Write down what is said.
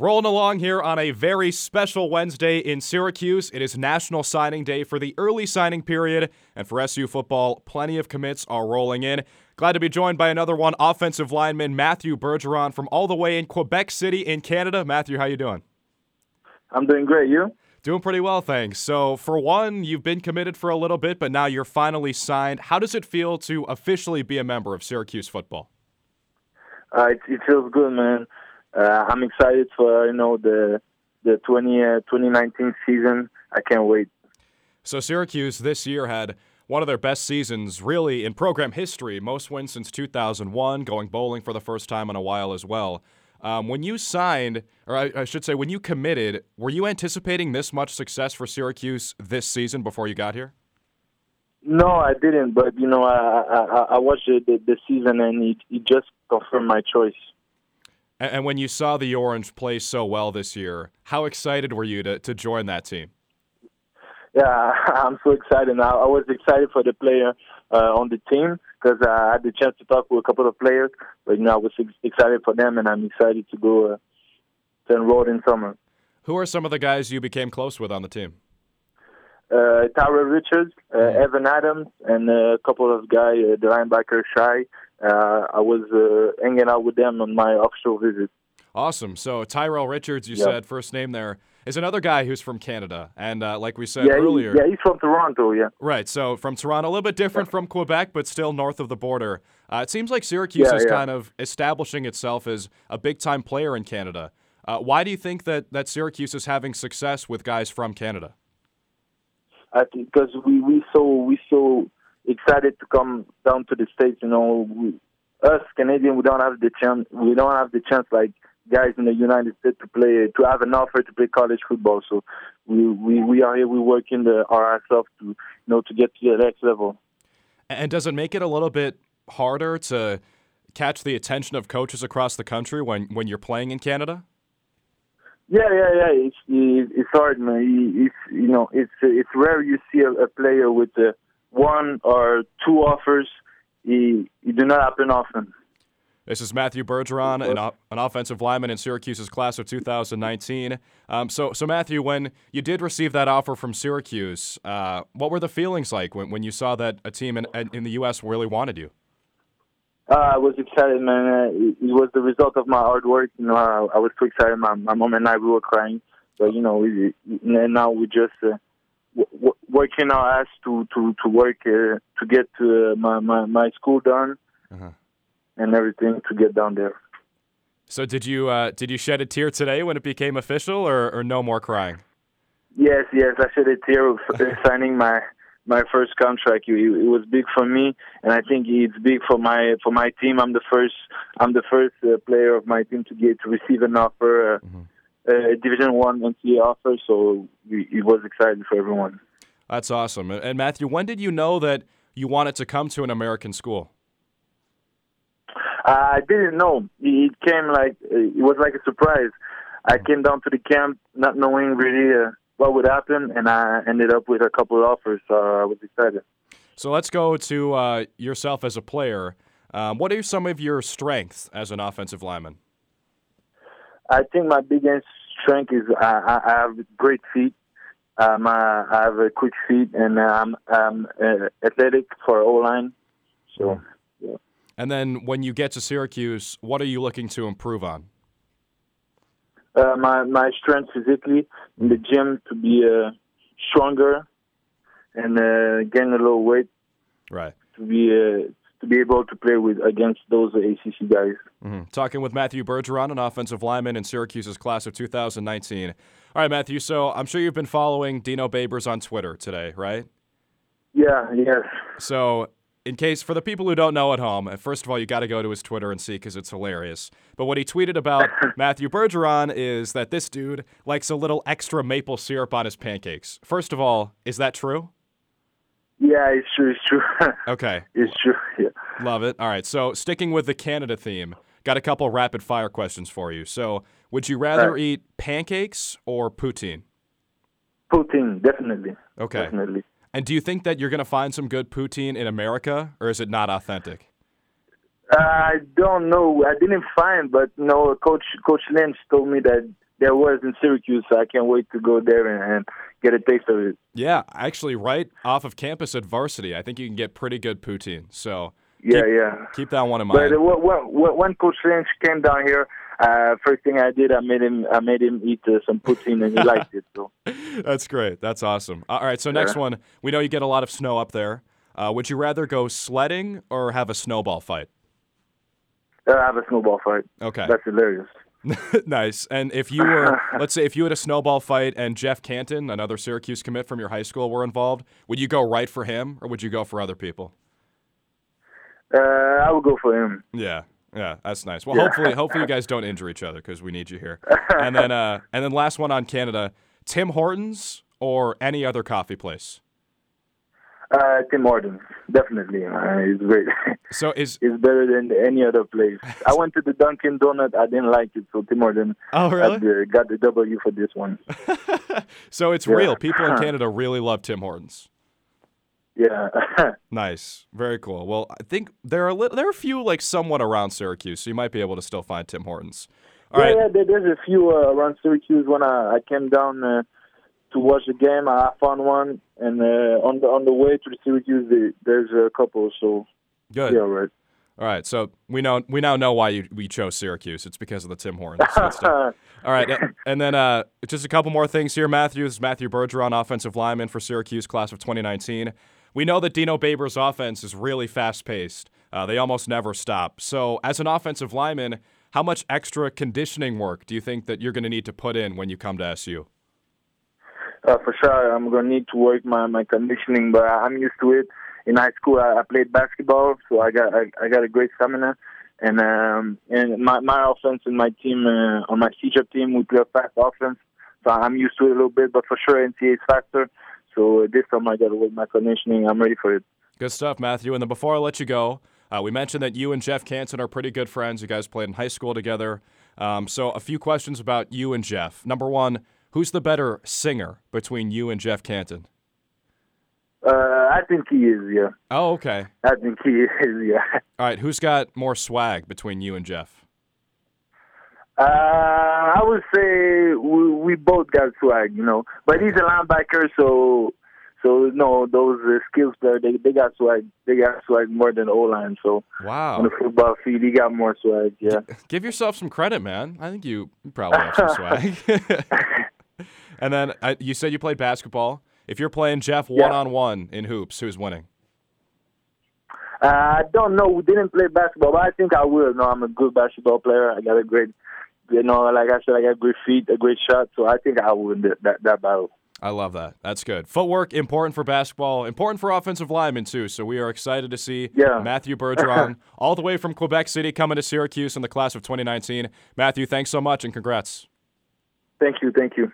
Rolling along here on a very special Wednesday in Syracuse. It is National Signing Day for the early signing period, and for SU football, plenty of commits are rolling in. Glad to be joined by another one, offensive lineman Matthew Bergeron from all the way in Quebec City in Canada. Matthew, how you doing? I'm doing great. You? Doing pretty well, thanks. So, for one, you've been committed for a little bit, but now you're finally signed. How does it feel to officially be a member of Syracuse football? Uh, it, it feels good, man. Uh, I'm excited for you know the the 20, uh, 2019 season. I can't wait. So, Syracuse this year had one of their best seasons, really, in program history. Most wins since 2001, going bowling for the first time in a while as well. Um, when you signed, or I, I, should say, when you committed, were you anticipating this much success for Syracuse this season before you got here? No, I didn't. But you know, I I, I watched the, the season, and it, it just confirmed my choice. And, when you saw the Orange play so well this year, how excited were you to to join that team? Yeah, I'm so excited. I, I was excited for the player uh, on the team because I had the chance to talk with a couple of players. But you know, I was ex- excited for them, and I'm excited to go uh, to enroll in summer. Who are some of the guys you became close with on the team? Uh, Richards, uh, mm-hmm. Evan Adams, and a couple of guys, uh, the linebacker Shy. Uh, I was uh, hanging out with them on my offshore visit. Awesome. So Tyrell Richards, you said first name there is another guy who's from Canada, and uh, like we said yeah, earlier, he, yeah, he's from Toronto. Yeah, right. So from Toronto, a little bit different yeah. from Quebec, but still north of the border. Uh, it seems like Syracuse yeah, is kind of establishing itself as a big time player in Canada. Uh, why do you think that that Syracuse is having success with guys from Canada? I think because we we so we so excited to come down to the states. You know, we, us Canadian, we don't have the chance. We don't have the chance like guys in the United States to play to have an offer to play college football. So we we, we are here. We working the our ass off to you know to get to the next level. And does it make it a little bit harder to catch the attention of coaches across the country when when you're playing in Canada? Yeah, yeah, yeah. It's it's hard, man. It's you know it's it's rare you see a, a player with uh, one or two offers. It, do not happen often. This is Matthew Bergeron, an, an offensive lineman in Syracuse's class of 2019. Um, so, so Matthew, when you did receive that offer from Syracuse, uh, what were the feelings like when, when you saw that a team in, in the U.S. really wanted you? Uh, I was excited, man. Uh, it, it, was the result of my hard work. You know, I, I was too excited. My, my mom and I we were crying, but you know, we, now we just uh, w- working our ass to to to work uh, to get uh, my, my my school done. Uh-huh and everything to get down there. So did you uh, did you shed a tear today when it became official, or, or no more crying? Yes, yes, I shed a tear signing my my first contract. It, it, was big for me, and I think it's big for my for my team. I'm the first I'm the first uh, player of my team to get to receive an offer, uh, mm-hmm. A Division One NCAA offer. So it was exciting for everyone. That's awesome. And Matthew, when did you know that you wanted to come to an American school? I didn't know. It came like it was like a surprise. I came down to the camp not knowing really uh, what would happen, and I ended up with a couple of offers. So I was excited. So let's go to uh, yourself as a player. Um, what are some of your strengths as an offensive lineman? I think my biggest strength is I, I have great feet. Um, I, I have a quick feet, and I'm, I'm uh, athletic for O line. So. Yeah. And then when you get to Syracuse, what are you looking to improve on? Uh, my my strength physically in the gym to be uh, stronger and uh, gain a little weight. Right. To be uh, be able to play with against those ACC guys. Mm-hmm. Talking with Matthew Bergeron, an offensive lineman in Syracuse's class of 2019. All right, Matthew. So I'm sure you've been following Dino Babers on Twitter today, right? Yeah. Yes. So in case for the people who don't know at home, first of all, you got to go to his Twitter and see because it's hilarious. But what he tweeted about Matthew Bergeron is that this dude likes a little extra maple syrup on his pancakes. First of all, is that true? Yeah, it's true. It's true. okay, it's true. Yeah. Love it. All right. So sticking with the Canada theme, got a couple rapid fire questions for you. So, would you rather right. eat pancakes or poutine? Poutine, definitely. Okay. Definitely. And do you think that you're going to find some good poutine in America, or is it not authentic? I don't know. I didn't find, but no. Coach Coach Lynch told me that there was in Syracuse. So I can't wait to go there and, and get a taste of it. Yeah, actually, right off of campus at Varsity, I think you can get pretty good poutine. So Yeah, keep, yeah. keep that one in mind. But uh, when, when, when Coach Lynch came down here, uh, first thing I did, I made him, I made him eat uh, some poutine, and he liked it. So That's great. That's awesome. All right, so next Yeah. one. We know you get a lot of snow up there. Uh, would you rather go sledding or have a snowball fight? uh, have a snowball fight. Okay. That's hilarious. nice. And if you were, let's say, if you had a snowball fight and Jeff Canton, another Syracuse commit from your high school, were involved, would you go right for him or would you go for other people? Uh, I would go for him. Yeah. Yeah, that's nice. Well, Yeah. hopefully, hopefully you guys don't injure each other because we need you here. And then, uh, and then last one on Canada: Tim Hortons or any other coffee place. Uh, Tim Hortons, definitely. Uh, he's great. So is it's better than any other place. I went to the Dunkin' Donut. I didn't like it, so Tim Hortons oh really? got, the, got the W for this one. so it's Yeah. real. People in Canada really love Tim Hortons. Yeah. Nice, very cool. Well, I think there are li- there are a few like somewhat around Syracuse, so you might be able to still find Tim Hortons. All yeah, right, yeah, there's a few uh, around Syracuse. When I, I came down uh, to watch the game, I found one, and uh, on the on the way to the Syracuse, there- there's a couple. So good. yeah, right. All right, so we know we now know why you, we chose Syracuse. It's because of the Tim Hortons. All right, and then uh, just a couple more things here. Matthew this is Matthew Bergeron, offensive lineman for Syracuse, class of 2019. We know that Dino Babers' offense is really fast paced. Uh, they almost never stop. So, as an offensive lineman, how much extra conditioning work do you think that you're going to need to put in when you come to SU? Uh, for sure, I'm gonna need to work my, my conditioning, but I'm used to it. In high school, I, I played basketball, so I got I, I got a great stamina. And um, and my my offense and my team uh, on my feature team, we play a fast offense, so I'm used to it a little bit. But for sure, NCAA is faster. So this time I got to work my conditioning. I'm ready for it. Good stuff, Matthew. And then before I let you go, uh, we mentioned that you and Jeff Canton are pretty good friends. You guys played in high school together. Um, so, a few questions about you and Jeff. Number one, who's the better singer between you and Jeff Canton? Uh, I think he is. Yeah, Oh, okay. I think he is. Yeah. All right. Who's got more swag between you and Jeff? Uh, I would say we, we both got swag, you know. But he's a linebacker, so so no, those uh, skills players they they got swag. They got swag more than O line. So on Wow. the football field, he got more swag. Yeah. Give yourself some credit, man. I think you probably have some swag. and then uh, you said you played basketball. If you're playing Jeff one on one in hoops, who's winning? Uh, I don't know. We didn't play basketball, but I think I will. No, I'm a good basketball player. I got a great, you know, like I said, I got great feet, a great shot. So I think I will win that that, that battle. I love that. That's good. Footwork important for basketball, important for offensive linemen too. So we are excited to see Yeah. Matthew Bergeron all the way from Quebec City coming to Syracuse in the class of 2019. Matthew, thanks so much and congrats. Thank you. Thank you.